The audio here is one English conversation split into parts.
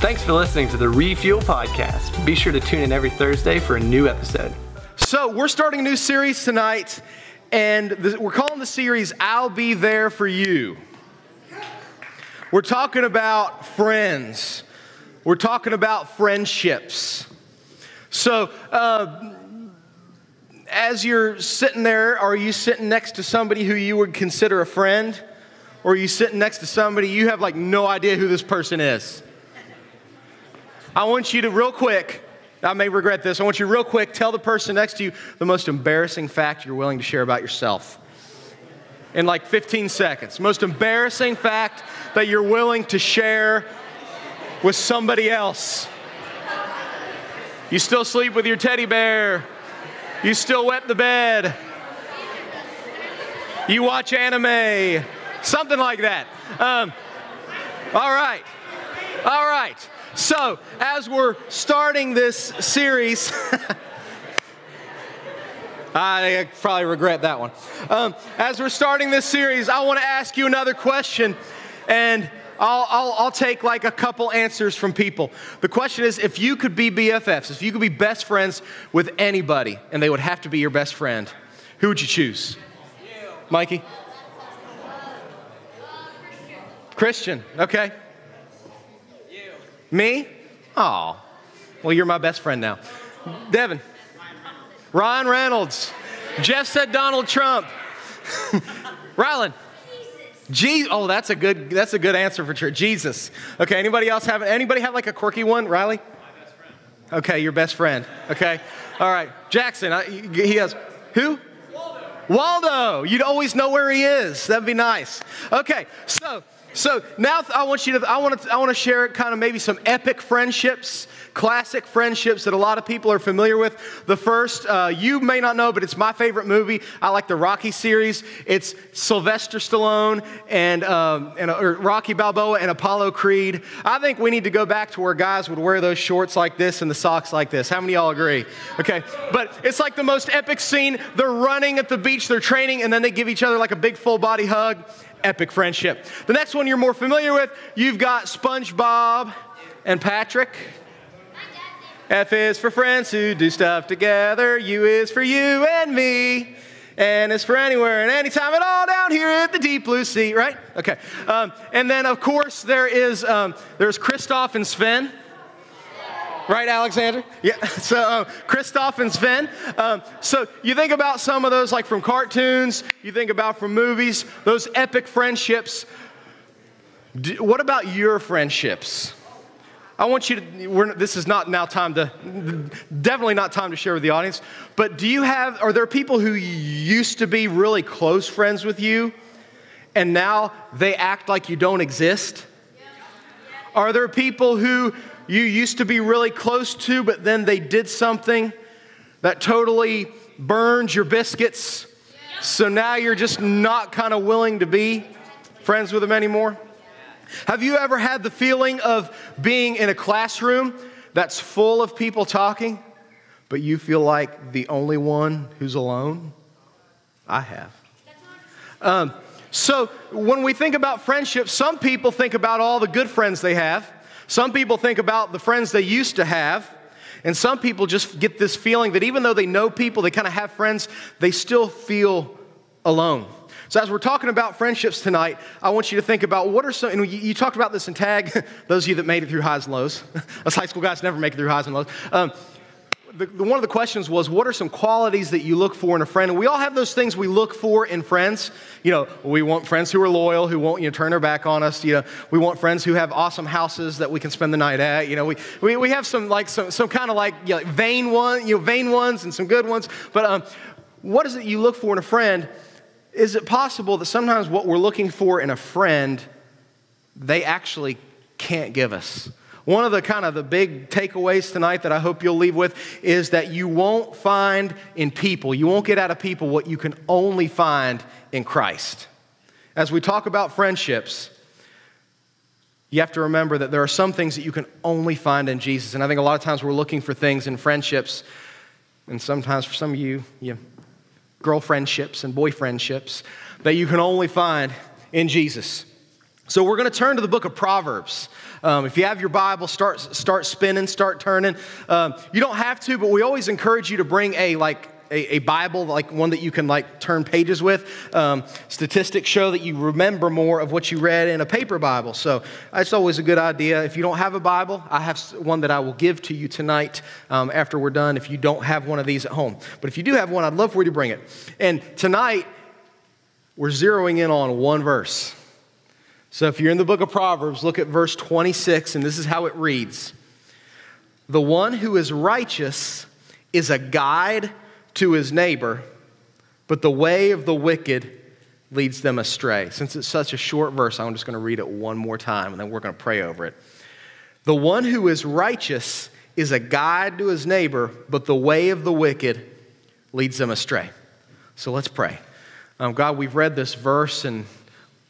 Thanks for listening to the Refuel Podcast. Be sure to tune in every Thursday for a new episode. So, we're starting a new series tonight, and we're calling the series I'll Be There for You. We're talking about friends, we're talking about friendships. So, uh, as you're sitting there, are you sitting next to somebody who you would consider a friend? Or are you sitting next to somebody you have like no idea who this person is? I want you to, real quick, I may regret this, I want you real quick tell the person next to you the most embarrassing fact you're willing to share about yourself. In like 15 seconds. Most embarrassing fact that you're willing to share with somebody else. You still sleep with your teddy bear. You still wet the bed. You watch anime. Something like that. Um, all right. All right. So, as we're starting this series, I probably regret that one. Um, as we're starting this series, I want to ask you another question, and I'll, I'll, I'll take like a couple answers from people. The question is if you could be BFFs, if you could be best friends with anybody, and they would have to be your best friend, who would you choose? Mikey? Christian, okay. Me? Oh, well, you're my best friend now. Devin. Ryan Reynolds. Jeff said Donald Trump. Rylan. Jesus. Oh, that's a good that's a good answer for church. Jesus. Okay, anybody else have anybody have like a quirky one? Riley? My best friend. Okay, your best friend. Okay. All right. Jackson, I, he has who? Waldo. Waldo. You'd always know where he is. That'd be nice. Okay. So, so now I want you to, I want to, I want to share kind of maybe some epic friendships, classic friendships that a lot of people are familiar with. The first, uh, you may not know, but it's my favorite movie. I like the Rocky series. It's Sylvester Stallone and, um, and uh, Rocky Balboa and Apollo Creed. I think we need to go back to where guys would wear those shorts like this and the socks like this. How many y'all agree? Okay, but it's like the most epic scene. They're running at the beach, they're training, and then they give each other like a big full body hug epic friendship. The next one you're more familiar with, you've got SpongeBob and Patrick. F is for friends who do stuff together. U is for you and me. And it's for anywhere and anytime at all down here at the deep blue sea, right? Okay. Um, and then, of course, there is um, there's Kristoff and Sven. Right, Alexander? Yeah. So, uh, Kristoff and Sven. Um, so, you think about some of those, like from cartoons, you think about from movies, those epic friendships. Do, what about your friendships? I want you to, this is not now time to, definitely not time to share with the audience, but do you have, are there people who used to be really close friends with you and now they act like you don't exist? Are there people who you used to be really close to, but then they did something that totally burned your biscuits. So now you're just not kind of willing to be friends with them anymore. Have you ever had the feeling of being in a classroom that's full of people talking, but you feel like the only one who's alone? I have. Um, so when we think about friendship, some people think about all the good friends they have. Some people think about the friends they used to have, and some people just get this feeling that even though they know people, they kind of have friends, they still feel alone. So, as we're talking about friendships tonight, I want you to think about what are some, and you, talked about this in tag, those of you that made it through highs and lows. Us high school guys never make it through highs and lows. Um, the, the, one of the questions was, what are some qualities that you look for in a friend? And we all have those things we look for in friends. You know, we want friends who are loyal, who won't, you know, turn their back on us. You know, we want friends who have awesome houses that we can spend the night at. You know, we, we, we have some, like, some, some kind of like, you know, vain one, you know, vain ones and some good ones. But um, what is it you look for in a friend? Is it possible that sometimes what we're looking for in a friend, they actually can't give us? One of the kind of the big takeaways tonight that I hope you'll leave with is that you won't find in people, you won't get out of people what you can only find in Christ. As we talk about friendships, you have to remember that there are some things that you can only find in Jesus. And I think a lot of times we're looking for things in friendships, and sometimes for some of you, you girlfriendships and boyfriendships that you can only find in Jesus. So we're going to turn to the book of Proverbs. Um, if you have your Bible, start, start spinning, start turning. Um, you don't have to, but we always encourage you to bring a like a, a, Bible, like one that you can like turn pages with. Um, statistics show that you remember more of what you read in a paper Bible. So it's always a good idea. If you don't have a Bible, I have one that I will give to you tonight um, after we're done if you don't have one of these at home. But if you do have one, I'd love for you to bring it. And tonight, we're zeroing in on one verse. So if you're in the book of Proverbs, look at verse 26, and this is how it reads The one who is righteous is a guide to his neighbor, but the way of the wicked leads them astray. Since it's such a short verse, I'm just going to read it one more time and then we're going to pray over it. The one who is righteous is a guide to his neighbor, but the way of the wicked leads them astray. So let's pray. Um, God, we've read this verse and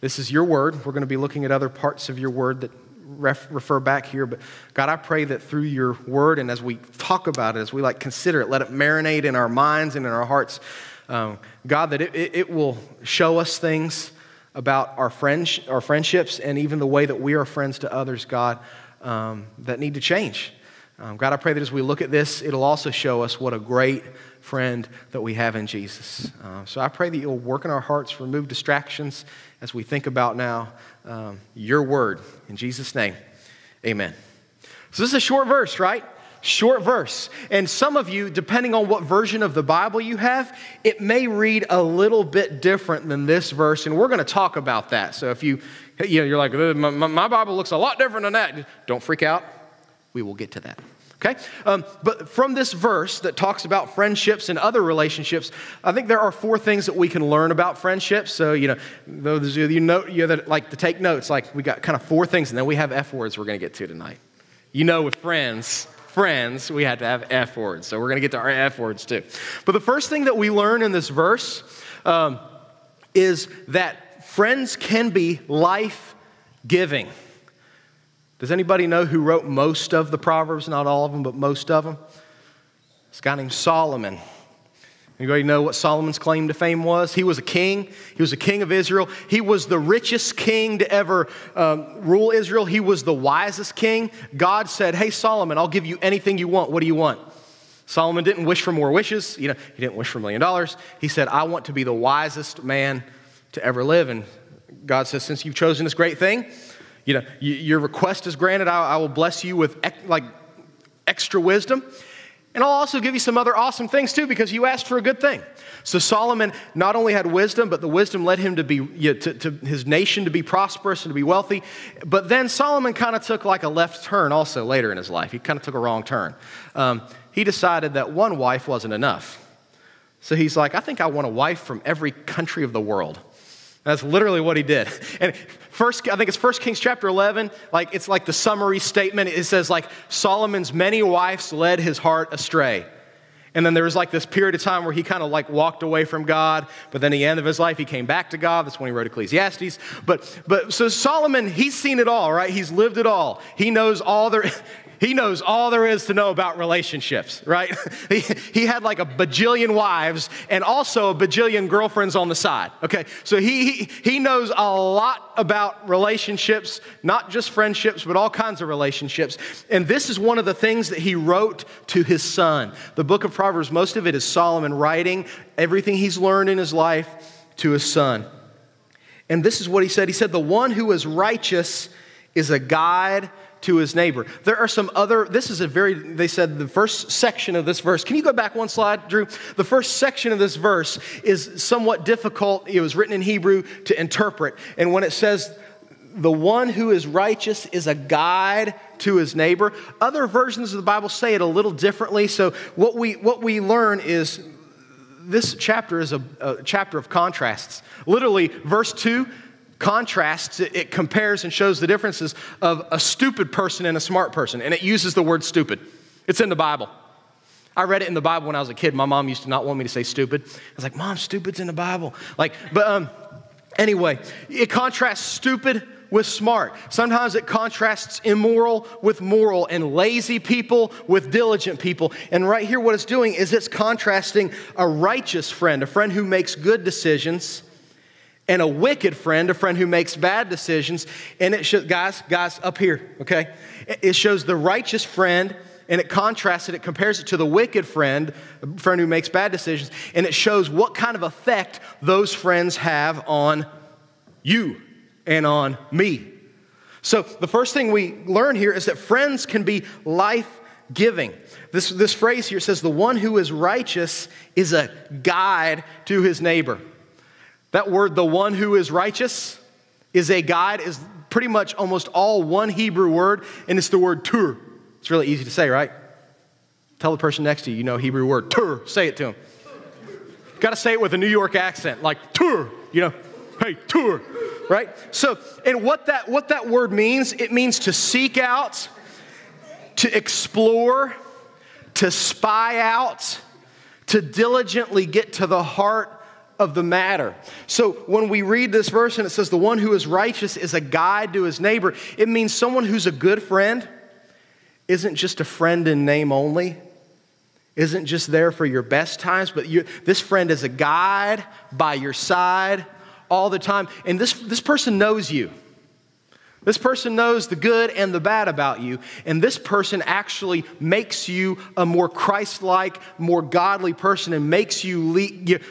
this is your word. We're going to be looking at other parts of your word that refer back here. But God, I pray that through your word and as we talk about it, as we like consider it, let it marinate in our minds and in our hearts. Um, God, that it, it, it, will show us things about our, friends, our friendships and even the way that we are friends to others, God, um, that need to change. Um, God, I pray that as we look at this, it'll also show us what a great friend that we have in Jesus. Uh, so I pray that you'll work in our hearts, remove distractions as we think about now um, your word. In Jesus' name, amen. So this is a short verse, right? Short verse. And some of you, depending on what version of the Bible you have, it may read a little bit different than this verse, and we're going to talk about that. So if you, you know, you're like, my, my Bible looks a lot different than that, don't freak out. We will get to that. Okay? Um, but from this verse that talks about friendships and other relationships, I think there are four things that we can learn about friendships. So, you know, those of you know, you that like to take notes, like we got kind of four things, and then we have F words we're going to get to tonight. You know, with friends, friends, we had to have F words. So we're going to get to our F words too. But the first thing that we learn in this verse um, is that friends can be life giving. Does anybody know who wrote most of the Proverbs? Not all of them, but most of them? This guy named Solomon. Anybody know what Solomon's claim to fame was? He was a king. He was a king of Israel. He was the richest king to ever um, rule Israel. He was the wisest king. God said, Hey, Solomon, I'll give you anything you want. What do you want? Solomon didn't wish for more wishes. You know, he didn't wish for a million dollars. He said, I want to be the wisest man to ever live. And God says, Since you've chosen this great thing, you know, your request is granted. I, will bless you with like extra wisdom. And I'll also give you some other awesome things too because you asked for a good thing. So Solomon not only had wisdom, but the wisdom led him to be you know, to, to, his nation to be prosperous and to be wealthy. But then Solomon kind of took like a left turn also later in his life. He kind of took a wrong turn. Um, he decided that one wife wasn't enough. So he's like, I think I want a wife from every country of the world. That's literally what he did. And first, I think it's First Kings chapter 11. Like it's like the summary statement. It says like Solomon's many wives led his heart astray. And then there was like this period of time where he kind of like walked away from God, but then at the end of his life he came back to God. That's when he wrote Ecclesiastes. But but so Solomon, he's seen it all, right? He's lived it all. He knows all there he knows all there is to know about relationships, right? he, he had like a bajillion wives and also a bajillion girlfriends on the side, okay? So he, he, he knows a lot about relationships, not just friendships, but all kinds of relationships. And this is one of the things that he wrote to his son. The book of Proverbs, most of it is Solomon writing everything he's learned in his life to his son. And this is what he said He said, The one who is righteous is a guide to his neighbor. There are some other, this is a very, they said the first section of this verse. Can you go back one slide, Drew? The first section of this verse is somewhat difficult. It was written in Hebrew to interpret. And when it says, the one who is righteous is a guide to his neighbor. Other versions of the Bible say it a little differently. So, what we, what we learn is this chapter is a, a chapter of contrasts. Literally, verse 2 contrasts, it, compares and shows the differences of a stupid person and a smart person, and it uses the word stupid. It's in the Bible. I read it in the Bible when I was a kid. My mom used to not want me to say stupid. I was like, Mom, stupid's in the Bible. Like, but um, anyway, it contrasts stupid with smart. Sometimes it contrasts immoral with moral and lazy people with diligent people. And right here, what it's doing is it's contrasting a righteous friend, a friend who makes good decisions, and a wicked friend, a friend who makes bad decisions. And it shows, guys, guys, up here, okay? It shows the righteous friend and it contrasts it, it compares it to the wicked friend, a friend who makes bad decisions, and it shows what kind of effect those friends have on you and on me. So, the first thing we learn here is that friends can be life giving. This, this phrase here says, The one who is righteous is a guide to his neighbor. That word, the one who is righteous, is a guide, is pretty much almost all one Hebrew word, and it's the word tur. It's really easy to say, right? Tell the person next to you, you know Hebrew word, tur. Say it to them. Got to say it with a New York accent, like tur, you know, hey, tur, right? So, and what that, what that word means, it means to seek out, to explore, to spy out, to diligently get to the heart of the matter. So when we read this verse and it says, the one who is righteous is a guide to his neighbor, it means someone who's a good friend isn't just a friend in name only, isn't just there for your best times, but you, this friend is a guide by your side all the time. And this, this person knows you. This person knows the good and the bad about you, and this person actually makes you a more Christ like, more godly person and makes you,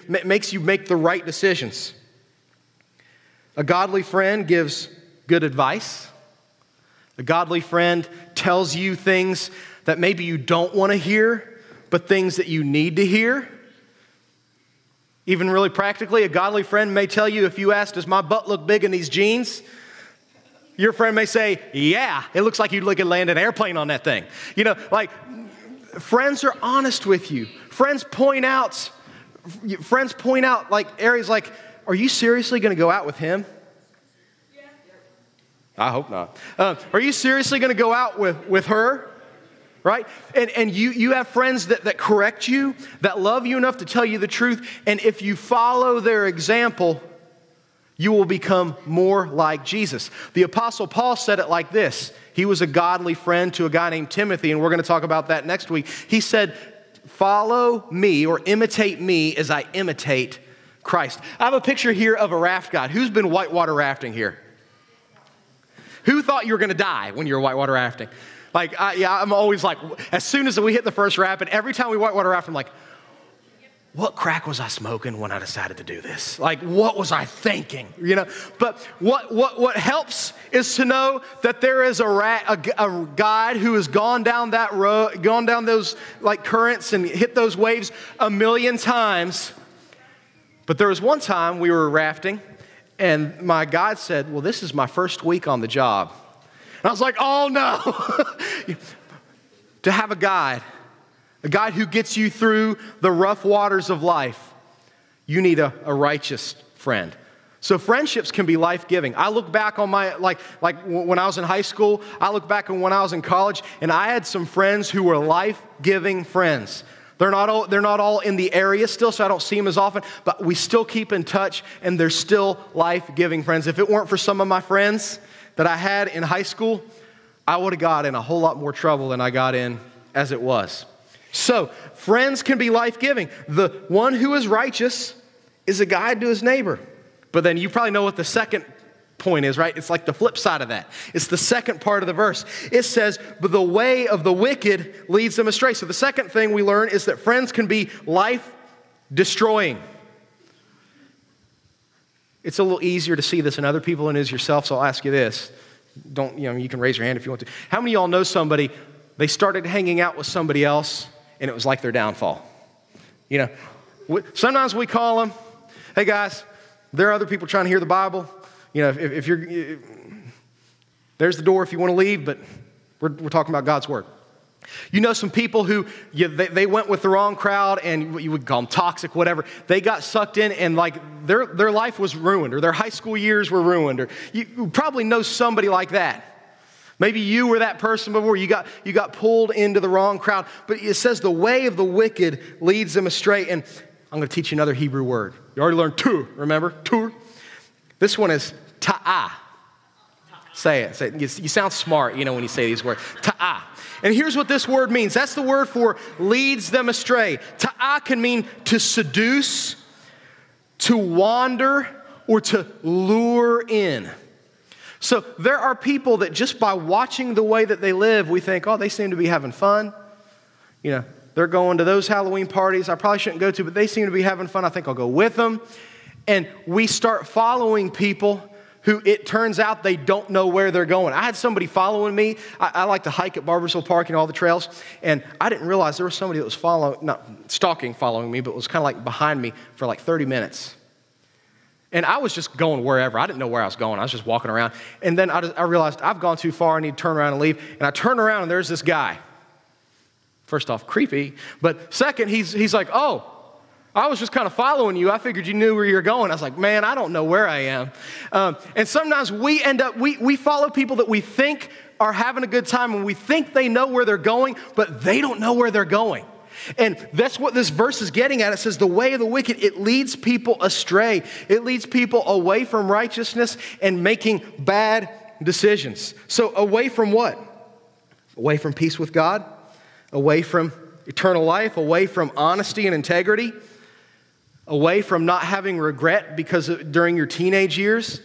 makes you make the right decisions. A godly friend gives good advice. A godly friend tells you things that maybe you don't want to hear, but things that you need to hear. Even really practically, a godly friend may tell you if you ask, Does my butt look big in these jeans? Your friend may say, Yeah, it looks like you could land an airplane on that thing. You know, like friends are honest with you. Friends point out, friends point out like areas like, Are you seriously going to go out with him? I hope not. Uh, are you seriously going to go out with, with her? Right? And, and you, you have friends that, that correct you, that love you enough to tell you the truth. And if you follow their example, you will become more like Jesus. The Apostle Paul said it like this He was a godly friend to a guy named Timothy, and we're going to talk about that next week. He said, Follow me or imitate me as I imitate Christ. I have a picture here of a raft guide. Who's been whitewater rafting here? Who thought you were going to die when you were whitewater rafting? Like, I, yeah, I'm always like, as soon as we hit the first rapid, every time we whitewater raft, I'm like, what crack was I smoking when I decided to do this? Like, what was I thinking? You know, but what, what, what helps is to know that there is a, rat, a, a guide who has gone down that road, gone down those like currents and hit those waves a million times. But there was one time we were rafting, and my guide said, Well, this is my first week on the job. And I was like, Oh no. to have a guide a guide who gets you through the rough waters of life, you need a, a righteous friend. So friendships can be life-giving. I look back on my like like when I was in high school, I look back on when I was in college and I had some friends who were life-giving friends. They're not all they're not all in the area still, so I don't see them as often, but we still keep in touch and they're still life-giving friends. If it weren't for some of my friends that I had in high school, I would have got in a whole lot more trouble than I got in as it was. So, friends can be life giving. The one who is righteous is a guide to his neighbor. But then you probably know what the second point is, right? It's like the flip side of that. It's the second part of the verse. It says, But the way of the wicked leads them astray. So, the second thing we learn is that friends can be life destroying. It's a little easier to see this in other people than it is yourself, so I'll ask you this. Don't, you know, you can raise your hand if you want to. How many of y'all know somebody, they started hanging out with somebody else, and it was like their downfall. You know, sometimes we call them, hey guys, there are other people trying to hear the Bible. You know, if, if you're, if, there's the door if you want to leave, but we're, we're talking about God's Word. You know, some people who you, they, they, went with the wrong crowd and you would call them toxic, whatever. They got sucked in and like their, their life was ruined or their high school years were ruined. Or you probably know somebody like that. Maybe you were that person before. You got, you got pulled into the wrong crowd. But it says the way of the wicked leads them astray. And I'm going to teach you another Hebrew word. You already learned tur, remember? Tur. This one is ta'ah. Say it. Say it. You, you sound smart, you know, when you say these words. Ta'ah. And here's what this word means. That's the word for leads them astray. Ta'ah can mean to seduce, to wander, or to lure in. So there are people that just by watching the way that they live, we think, oh, they seem to be having fun. You know, they're going to those Halloween parties I probably shouldn't go to, but they seem to be having fun. I think I'll go with them. And we start following people who it turns out they don't know where they're going. I had somebody following me. I, I, like to hike at Barboursville Park and all the trails, and I didn't realize there was somebody that was following, not stalking, following me, but was kind of like behind me for like 30 minutes. And I was just going wherever. I didn't know where I was going. I was just walking around. And then I, just, I realized I've gone too far. I need to turn around and leave. And I turn around and there's this guy. First off, creepy. But second, he's, he's like, oh, I was just kind of following you. I figured you knew where you're going. I was like, man, I don't know where I am. Um, and sometimes we end up, we, we follow people that we think are having a good time and we think they know where they're going, but they don't know where they're going. And that's what this verse is getting at. It says, The way of the wicked, it leads people astray. It leads people away from righteousness and making bad decisions. So, away from what? Away from peace with God, away from eternal life, away from honesty and integrity, away from not having regret because of, during your teenage years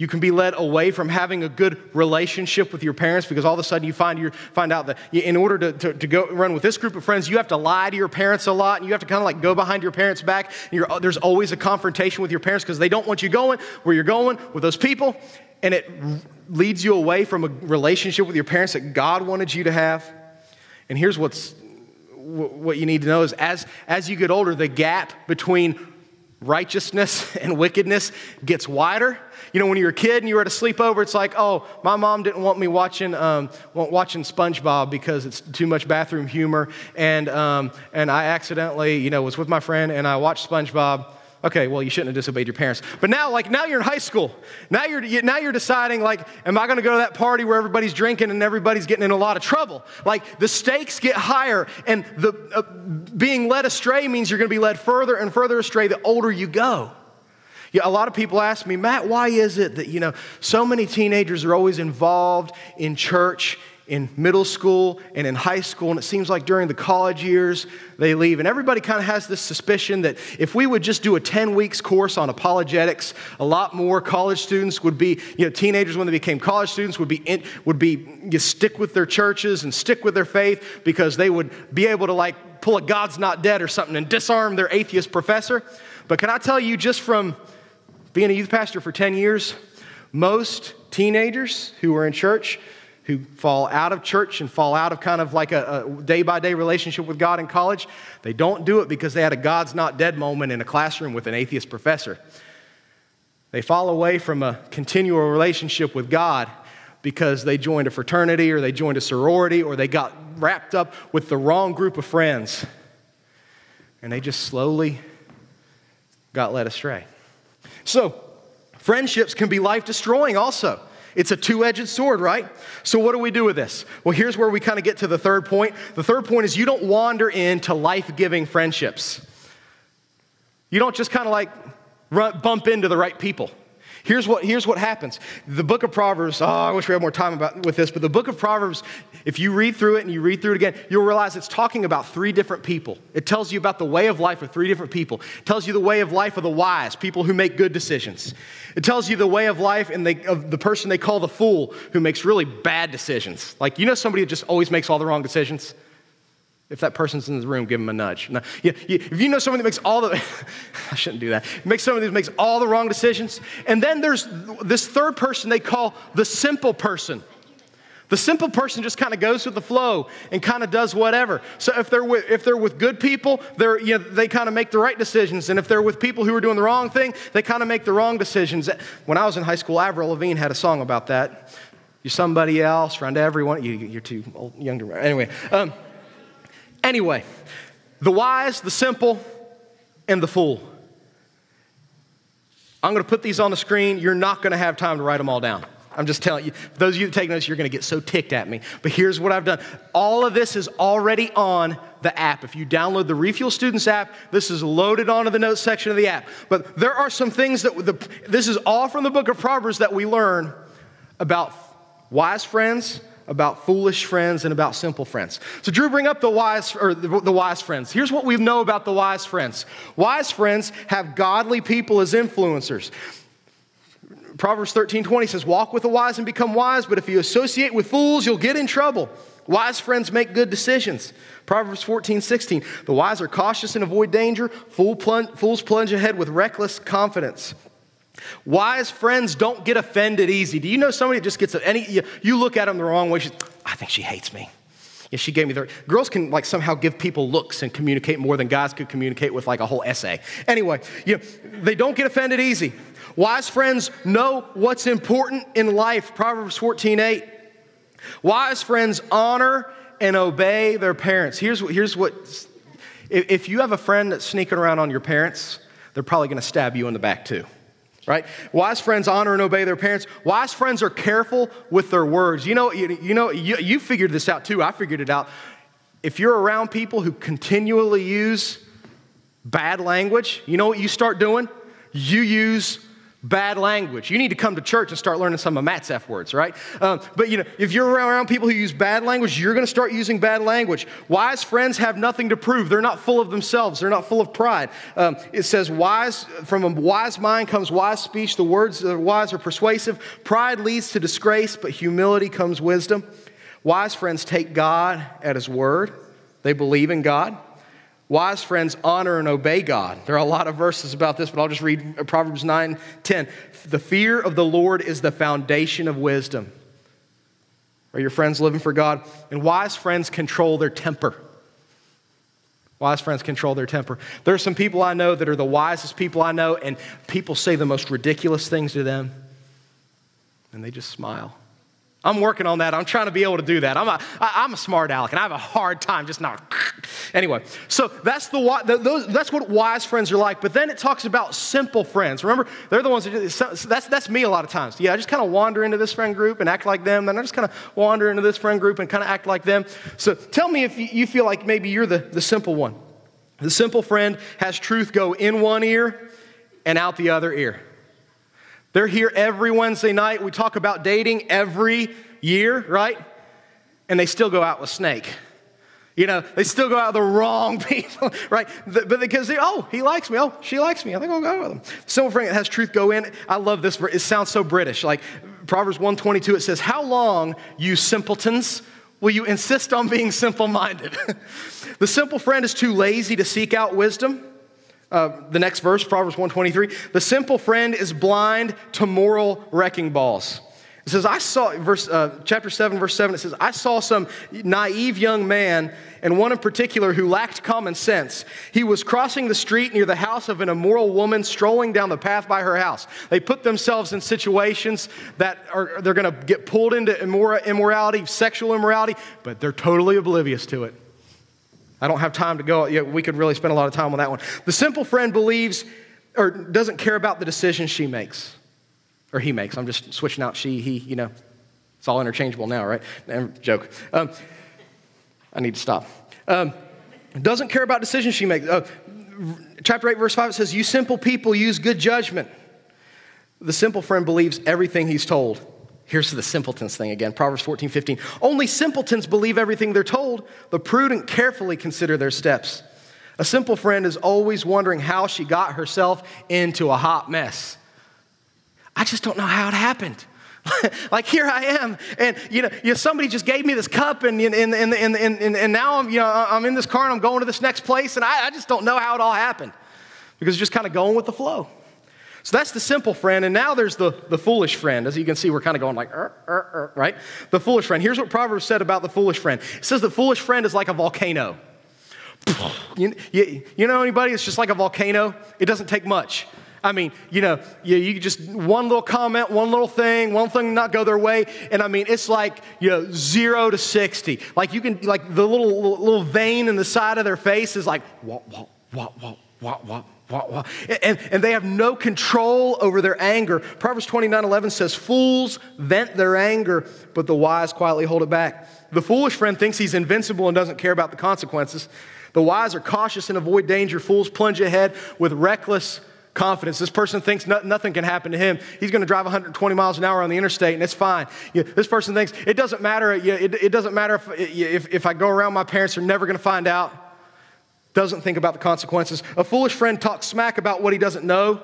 you can be led away from having a good relationship with your parents because all of a sudden you find, you find out that in order to, to, to, go run with this group of friends, you have to lie to your parents a lot and you have to kind of like go behind your parents' back. there's always a confrontation with your parents because they don't want you going where you're going with those people. And it leads you away from a relationship with your parents that God wanted you to have. And here's what's, what you need to know is as, as you get older, the gap between righteousness and wickedness gets wider you know, when you're a kid and you were at a sleepover, it's like, oh, my mom didn't want me watching, um, watching SpongeBob because it's too much bathroom humor. And, um, and I accidentally, you know, was with my friend and I watched SpongeBob. Okay, well, you shouldn't have disobeyed your parents. But now, like, now you're in high school. Now you're, now you're deciding, like, am I going to go to that party where everybody's drinking and everybody's getting in a lot of trouble? Like, the stakes get higher, and the, uh, being led astray means you're going to be led further and further astray the older you go. Yeah, a lot of people ask me, Matt, why is it that, you know, so many teenagers are always involved in church in middle school and in high school, and it seems like during the college years they leave. And everybody kind of has this suspicion that if we would just do a 10 weeks course on apologetics, a lot more college students would be, you know, teenagers when they became college students would be, in, would be you stick with their churches and stick with their faith because they would be able to like pull a God's not dead or something and disarm their atheist professor. But can I tell you just from being a youth pastor for 10 years, most teenagers who are in church, who fall out of church and fall out of kind of like a day by day relationship with God in college, they don't do it because they had a God's not dead moment in a classroom with an atheist professor. They fall away from a continual relationship with God because they joined a fraternity or they joined a sorority or they got wrapped up with the wrong group of friends. And they just slowly got led astray. So, friendships can be life destroying also. It's a two edged sword, right? So, what do we do with this? Well, here's where we kind of get to the third point. The third point is you don't wander into life giving friendships. You don't just kind of like run, bump into the right people. Here's what, here's what happens. The book of Proverbs, oh, I wish we had more time about, with this, but the book of Proverbs, if you read through it and you read through it again, you'll realize it's talking about three different people. It tells you about the way of life of three different people. It tells you the way of life of the wise, people who make good decisions. It tells you the way of life and of the person they call the fool, who makes really bad decisions. Like, you know somebody who just always makes all the wrong decisions? If that person's in the room, give them a nudge. Now, if you know someone that makes all the, I shouldn't do that, makes someone that makes all the wrong decisions. And then there's this third person they call the simple person. The simple person just kind of goes with the flow and kind of does whatever. So if they're with, if they're with good people, they're, you know, they kind of make the right decisions. And if they're with people who are doing the wrong thing, they kind of make the wrong decisions. When I was in high school, Avril Lavigne had a song about that. You're somebody else, run to everyone. You, are too old, young to Anyway. Um, Anyway, the wise, the simple, and the fool. I'm going to put these on the screen. You're not going to have time to write them all down. I'm just telling you, those of you that take notes, you're going to get so ticked at me. But here's what I've done. All of this is already on the app. If you download the Refuel Students app, this is loaded onto the notes section of the app. But there are some things that the, this is all from the book of Proverbs that we learn about wise friends, about foolish friends and about simple friends. So Drew bring up the wise or the, the, wise friends. Here's what we know about the wise friends. Wise friends have godly people as influencers. Proverbs 13, 20 says, Walk with the wise and become wise, but if you associate with fools, you'll get in trouble. Wise friends make good decisions. Proverbs 14, 16. The wise are cautious and avoid danger. Fool plunge, fools plunge ahead with reckless confidence. Wise friends don't get offended easy. Do you know somebody that just gets any, you, look at them the wrong way, She's, I think she hates me. Yeah, she gave me the, girls can like somehow give people looks and communicate more than guys could communicate with like a whole essay. Anyway, you know, they don't get offended easy. Wise friends know what's important in life. Proverbs 14, 8. Wise friends honor and obey their parents. Here's, what, here's what, if you have a friend that's sneaking around on your parents, they're probably going to stab you in the back too right? Wise friends honor and obey their parents. Wise friends are careful with their words. You know, you, you know, you, you figured this out too. I figured it out. If you're around people who continually use bad language, you know what you start doing? You use bad language. You need to come to church and start learning some of Matt's F words, right? Um, but you know, if you're around people who use bad language, you're going to start using bad language. Wise friends have nothing to prove. They're not full of themselves. They're not full of pride. Um, it says, "Wise from a wise mind comes wise speech. The words of the wise are persuasive. Pride leads to disgrace, but humility comes wisdom." Wise friends take God at His word. They believe in God. Wise friends honor and obey God. There are a lot of verses about this, but I'll just read Proverbs 9 10. The fear of the Lord is the foundation of wisdom. Are your friends living for God? And wise friends control their temper. Wise friends control their temper. There are some people I know that are the wisest people I know, and people say the most ridiculous things to them, and they just smile. I'm working on that. I'm trying to be able to do that. I'm a, I'm a smart aleck, and I have a hard time just not. Anyway, so that's, the, those, that's what wise friends are like. But then it talks about simple friends. Remember, they're the ones that this. That's, that's me a lot of times. Yeah, I just kind of wander into this friend group and act like them. Then I just kind of wander into this friend group and kind of act like them. So tell me if you feel like maybe you're the, the simple one. The simple friend has truth go in one ear and out the other ear. They're here every Wednesday night. We talk about dating every year, right? And they still go out with Snake. You know, they still go out the wrong people, right? But because they, oh, he likes me. Oh, she likes me. I think I'll go with him. Simple friend has truth go in. I love this. Verse. It sounds so British. Like Proverbs 122, it says, How long, you simpletons, will you insist on being simple minded? the simple friend is too lazy to seek out wisdom. Uh, the next verse, Proverbs 123. The simple friend is blind to moral wrecking balls. It says, I saw, verse, uh, chapter 7, verse 7, it says, I saw some naive young man, and one in particular who lacked common sense. He was crossing the street near the house of an immoral woman, strolling down the path by her house. They put themselves in situations that are, they're going to get pulled into immorality, sexual immorality, but they're totally oblivious to it. I don't have time to go. Yeah, we could really spend a lot of time on that one. The simple friend believes or doesn't care about the decisions she makes or he makes. I'm just switching out she, he, you know. It's all interchangeable now, right? Joke. Um, I need to stop. Um, doesn't care about decisions she makes. Uh, chapter 8, verse 5, it says, You simple people use good judgment. The simple friend believes everything he's told. Here's the simpletons thing again Proverbs 14, 15. Only simpletons believe everything they're told. The prudent carefully consider their steps. A simple friend is always wondering how she got herself into a hot mess. I just don't know how it happened. like here I am, and you know, you know, somebody just gave me this cup, and and, and, and, and, and, now I'm, you know, I'm in this car and I'm going to this next place, and I, I just don't know how it all happened because it's just kind of going with the flow. So that's the simple friend. And now there's the, the foolish friend. As you can see, we're kind of going like, er, er, er, right? The foolish friend. Here's what Proverbs said about the foolish friend it says the foolish friend is like a volcano. You, you, you know anybody? It's just like a volcano. It doesn't take much. I mean, you know, you, you just one little comment, one little thing, one thing not go their way, and I mean, it's like you know, zero to sixty. Like you can, like the little little vein in the side of their face is like wah wah wah wah wah wah wah, and, and they have no control over their anger. Proverbs 29 11 says, Fools vent their anger, but the wise quietly hold it back. The foolish friend thinks he's invincible and doesn't care about the consequences. The wise are cautious and avoid danger. Fools plunge ahead with reckless confidence. This person thinks no, nothing can happen to him. He's going to drive 120 miles an hour on the interstate and it's fine. You know, this person thinks it doesn't matter. It, it, doesn't matter if, if, if I go around, my parents are never going to find out. Doesn't think about the consequences. A foolish friend talks smack about what he doesn't know.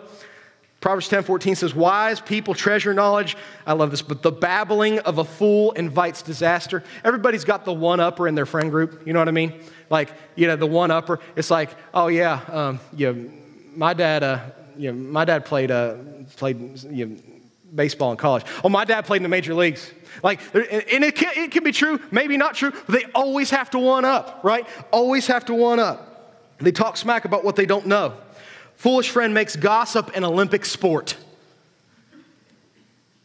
Proverbs 10 14 says, Wise people treasure knowledge. I love this, but the babbling of a fool invites disaster. Everybody's got the one upper in their friend group. You know what I mean? Like, you know, the one upper. It's like, oh, yeah, um, you my dad, uh, you know, my dad played, uh, played you know, baseball in college. Oh, my dad played in the major leagues. Like, and it can, it can be true, maybe not true, they always have to one up, right? Always have to one up. They talk smack about what they don't know. Foolish friend makes gossip an Olympic sport.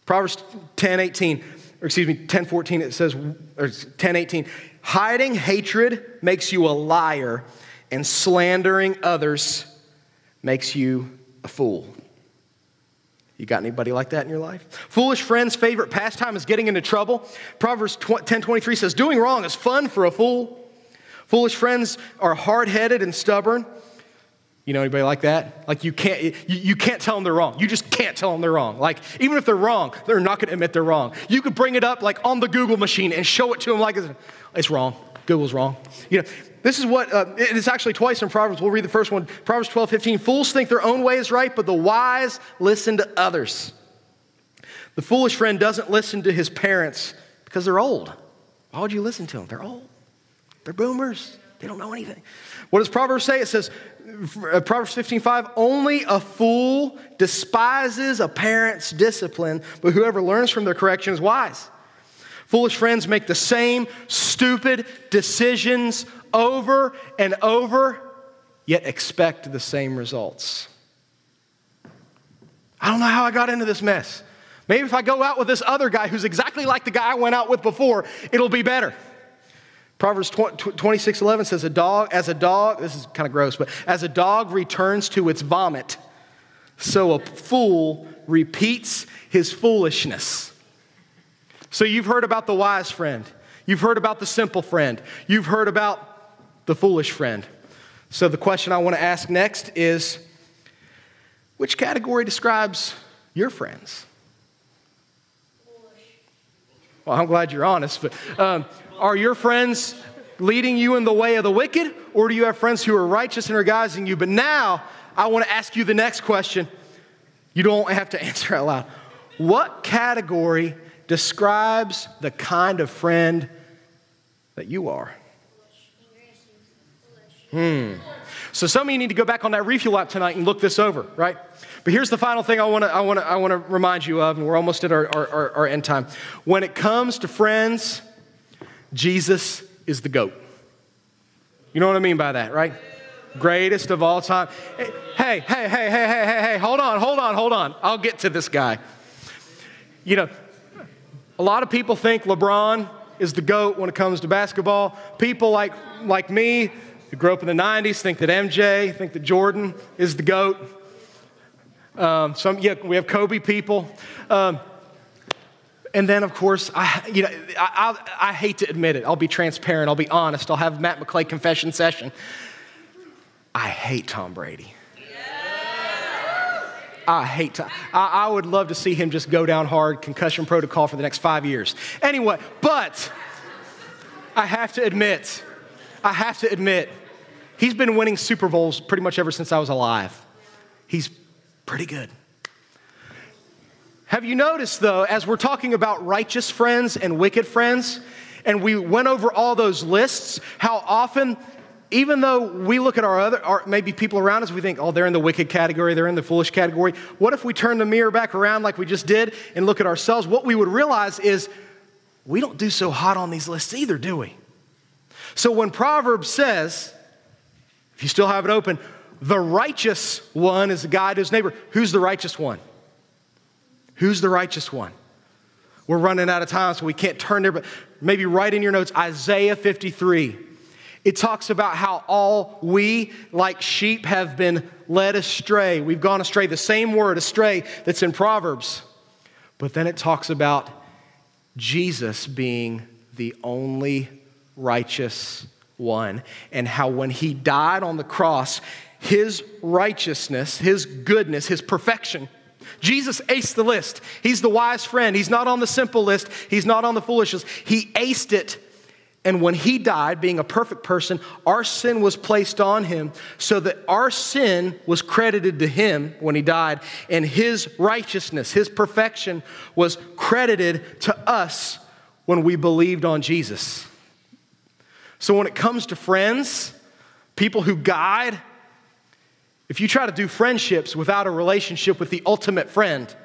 Proverbs 10 18, or excuse me, 10 14, it says, or 10 18, hiding hatred makes you a liar, and slandering others makes you a fool. You got anybody like that in your life? Foolish friend's favorite pastime is getting into trouble. Proverbs 10 23 says, Doing wrong is fun for a fool. Foolish friends are hard headed and stubborn. You know anybody like that? Like you can't, you, you, can't tell them they're wrong. You just can't tell them they're wrong. Like even if they're wrong, they're not going to admit they're wrong. You could bring it up like on the Google machine and show it to them like it's, it's wrong. Google's wrong. You know, this is what, uh, it's actually twice in Proverbs. We'll read the first one. Proverbs 12, 15. Fools think their own way is right, but the wise listen to others. The foolish friend doesn't listen to his parents because they're old. Why would you listen to them? They're old. They're boomers. They don't know anything. What does Proverbs say? It says, uh, Proverbs 15, 5, only a fool despises a parent's discipline, but whoever learns from their correction is wise. Foolish friends make the same stupid decisions over and over, yet expect the same results. I don't know how I got into this mess. Maybe if I go out with this other guy who's exactly like the guy I went out with before, it'll be better. Proverbs 26 11 says, a dog, as a dog, this is kind of gross, but as a dog returns to its vomit, so a fool repeats his foolishness. So you've heard about the wise friend, you've heard about the simple friend, you've heard about the foolish friend. So the question I want to ask next is which category describes your friends? Well, I'm glad you're honest, but um, are your friends leading you in the way of the wicked, or do you have friends who are righteous and are guiding you? But now I want to ask you the next question. You don't have to answer out loud. What category describes the kind of friend that you are? Hmm. So some of you need to go back on that refuel app tonight and look this over, right? But here's the final thing I want to I want to I want to remind you of, and we're almost at our, our, our end time. When it comes to friends, Jesus is the goat. You know what I mean by that, right? Greatest of all time. Hey, hey, hey, hey, hey, hey, hey, hold on, hold on, hold on. I'll get to this guy. You know, a lot of people think LeBron is the GOAT when it comes to basketball. People like, like me who grew up in the 90s think that MJ, think that Jordan is the GOAT. Um, some, yeah, we have Kobe people. Um, and then, of course, I, you know, I, I, I, hate to admit it. I'll be transparent. I'll be honest. I'll have Matt McClay confession session. I hate Tom Brady. I hate Tom. I, I would love to see him just go down hard, concussion protocol for the next five years. Anyway, but I have to admit, I have to admit, he's been winning Super Bowls pretty much ever since I was alive. He's pretty good. Have you noticed, though, as we're talking about righteous friends and wicked friends, and we went over all those lists, how often, even though we look at our other, our, maybe people around us, we think, oh, they're in the wicked category, they're in the foolish category. What if we turn the mirror back around like we just did and look at ourselves? What we would realize is we don't do so hot on these lists either, do we? So when Proverbs says, if you still have it open, the righteous one is the guy to his neighbor, who's the righteous one? Who's the righteous one? We're running out of time, so we can't turn there, but maybe write in your notes Isaiah 53. It talks about how all we, like sheep, have been led astray. We've gone astray, the same word, astray, that's in Proverbs. But then it talks about Jesus being the only righteous one, and how when he died on the cross, his righteousness, his goodness, his perfection. Jesus aced the list. He's the wise friend. He's not on the simple list, he's not on the foolish list. He aced it. And when he died, being a perfect person, our sin was placed on him so that our sin was credited to him when he died, and his righteousness, his perfection was credited to us when we believed on Jesus. So when it comes to friends, people who guide, if you try to do friendships without a relationship with the ultimate friend,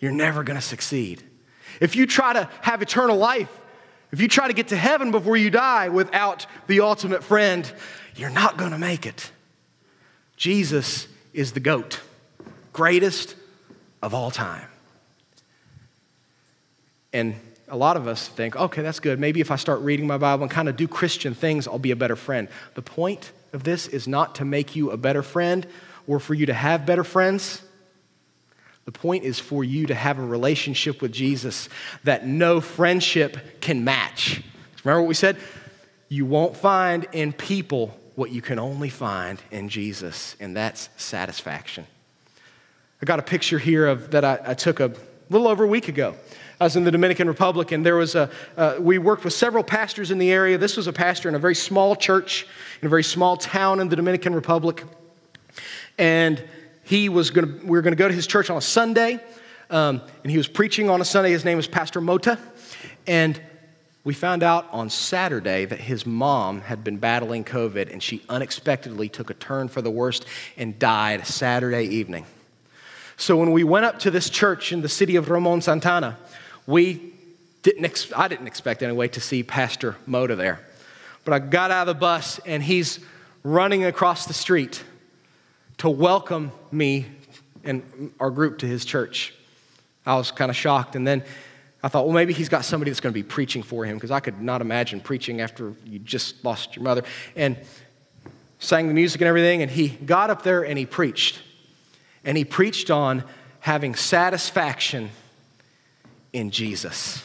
you're never going to succeed. If you try to have eternal life, if you try to get to heaven before you die without the ultimate friend, you're not going to make it. Jesus is the GOAT, greatest of all time. And a lot of us think, okay, that's good. Maybe if I start reading my Bible and kind of do Christian things, I'll be a better friend. The point of this is not to make you a better friend or for you to have better friends. The point is for you to have a relationship with Jesus that no friendship can match. Remember what we said? You won't find in people what you can only find in Jesus, and that's satisfaction. I got a picture here of that I, I took a little over a week ago. I was in the Dominican Republic, and there was a, uh, we worked with several pastors in the area. This was a pastor in a very small church in a very small town in the Dominican Republic. And he was going to, we were going to go to his church on a Sunday, um, and he was preaching on a Sunday. His name was Pastor Mota. And we found out on Saturday that his mom had been battling COVID, and she unexpectedly took a turn for the worst and died Saturday evening. So when we went up to this church in the city of Ramon Santana, we didn't, ex- I didn't expect anyway to see Pastor Mota there. But I got out of the bus and he's running across the street to welcome me and our group to his church. I was kind of shocked. And then I thought, well, maybe he's got somebody that's going to be preaching for him because I could not imagine preaching after you just lost your mother. And sang the music and everything. And he got up there and he preached. And he preached on having satisfaction in Jesus.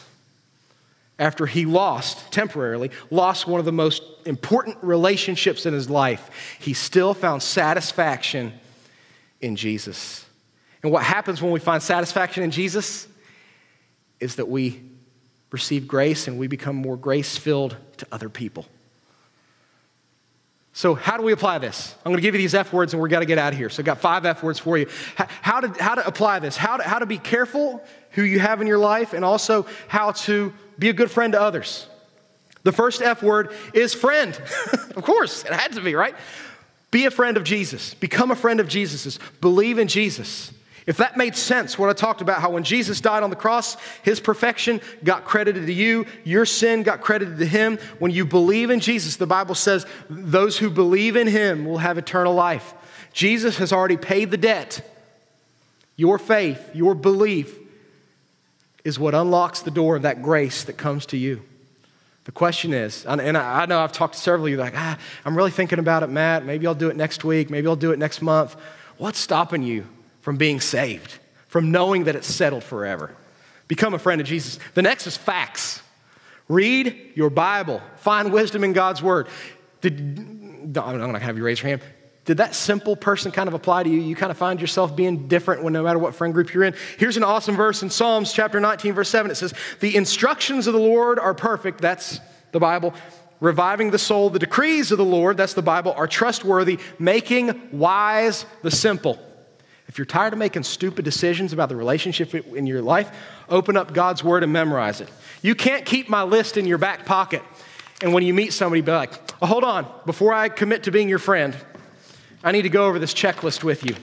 After he lost, temporarily, lost one of the most important relationships in his life, he still found satisfaction in Jesus. And what happens when we find satisfaction in Jesus is that we receive grace and we become more grace filled to other people. So, how do we apply this? I'm going to give you these F words and we're got to get out of here. So, I've got five F words for you. How to, how to apply this, how to, how to be careful who you have in your life, and also how to be a good friend to others. The first F word is friend. of course, it had to be, right? Be a friend of Jesus. Become a friend of Jesus, Believe in Jesus. If that made sense, what I talked about, how when Jesus died on the cross, his perfection got credited to you, your sin got credited to him. When you believe in Jesus, the Bible says those who believe in him will have eternal life. Jesus has already paid the debt. Your faith, your belief is what unlocks the door of that grace that comes to you. The question is, and I know I've talked to several of you, like, ah, I'm really thinking about it, Matt. Maybe I'll do it next week. Maybe I'll do it next month. What's stopping you from being saved, from knowing that it's settled forever? Become a friend of Jesus. The next is facts. Read your Bible, find wisdom in God's Word. Did, I'm going to have you raise your hand. Did that simple person kind of apply to you? You kind of find yourself being different when no matter what friend group you're in. Here's an awesome verse in Psalms chapter 19, verse 7. It says, The instructions of the Lord are perfect. That's the Bible. Reviving the soul. The decrees of the Lord, that's the Bible, are trustworthy, making wise the simple. If you're tired of making stupid decisions about the relationship in your life, open up God's word and memorize it. You can't keep my list in your back pocket. And when you meet somebody, be like, oh, hold on, before I commit to being your friend, I need to go over this checklist with you.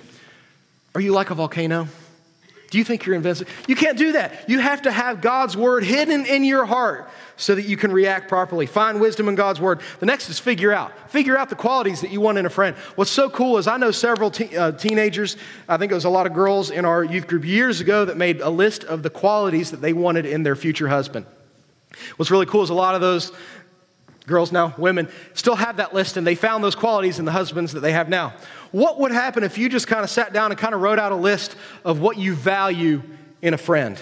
Are you like a volcano? Do you think you're invincible? You can't do that. You have to have God's word hidden in your heart so that you can react properly. Find wisdom in God's word. The next is figure out. Figure out the qualities that you want in a friend. What's so cool is I know several te- uh, teenagers, I think it was a lot of girls in our youth group years ago that made a list of the qualities that they wanted in their future husband. What's really cool is a lot of those girls now, women, still have that list and they found those qualities in the husbands that they have now. What would happen if you just kind of sat down and kind of wrote out a list of what you value in a friend?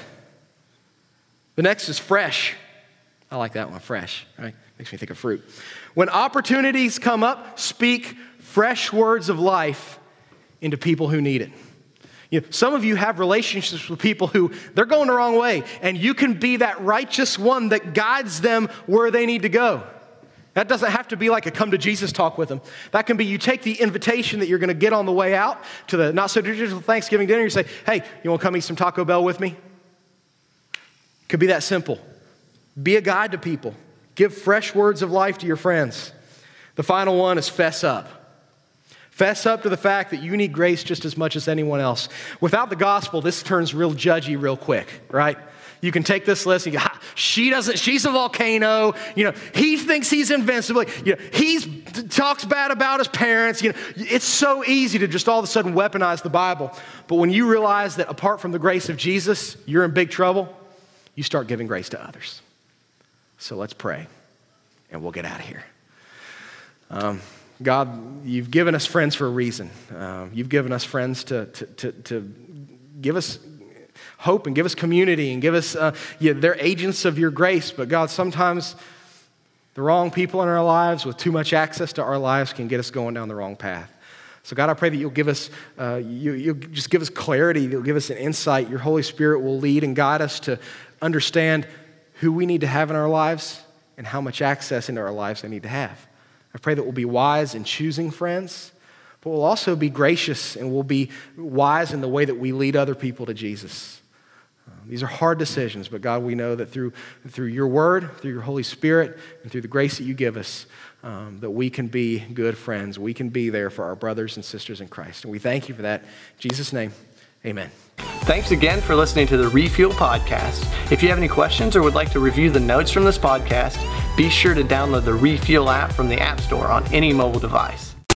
The next is fresh. I like that one, fresh, right? Makes me think of fruit. When opportunities come up, speak fresh words of life into people who need it. You know, some of you have relationships with people who they're going the wrong way, and you can be that righteous one that guides them where they need to go. That doesn't have to be like a come to Jesus talk with them. That can be you take the invitation that you're going to get on the way out to the not so traditional Thanksgiving dinner. You say, hey, you want to come eat some Taco Bell with me? Could be that simple. Be a guide to people. Give fresh words of life to your friends. The final one is fess up. Fess up to the fact that you need grace just as much as anyone else. Without the gospel, this turns real judgy real quick, right? You can take this list and go, she doesn't, she's a volcano. You know, he thinks he's invincible. You know, he talks bad about his parents. You know, it's so easy to just all of a sudden weaponize the Bible. But when you realize that apart from the grace of Jesus, you're in big trouble, you start giving grace to others. So let's pray and we'll get out of here. Um, God, you've given us friends for a reason. Uh, you've given us friends to, to, to, to, give us hope and give us community and give us, uh, yeah, they're agents of your grace. But God, sometimes the wrong people in our lives with too much access to our lives can get us going down the wrong path. So, God, I pray that you'll give us, uh, you, you'll just give us clarity, you'll give us an insight. Your Holy Spirit will lead and guide us to understand who we need to have in our lives and how much access into our lives they need to have. I pray that we'll be wise in choosing friends, but we'll also be gracious and we'll be wise in the way that we lead other people to Jesus. Uh, these are hard decisions, but God, we know that through, through your word, through your Holy Spirit, and through the grace that you give us, um, that we can be good friends. We can be there for our brothers and sisters in Christ. And we thank you for that. In Jesus' name, amen. Thanks again for listening to the Refuel Podcast. If you have any questions or would like to review the notes from this podcast, be sure to download the Refuel app from the App Store on any mobile device.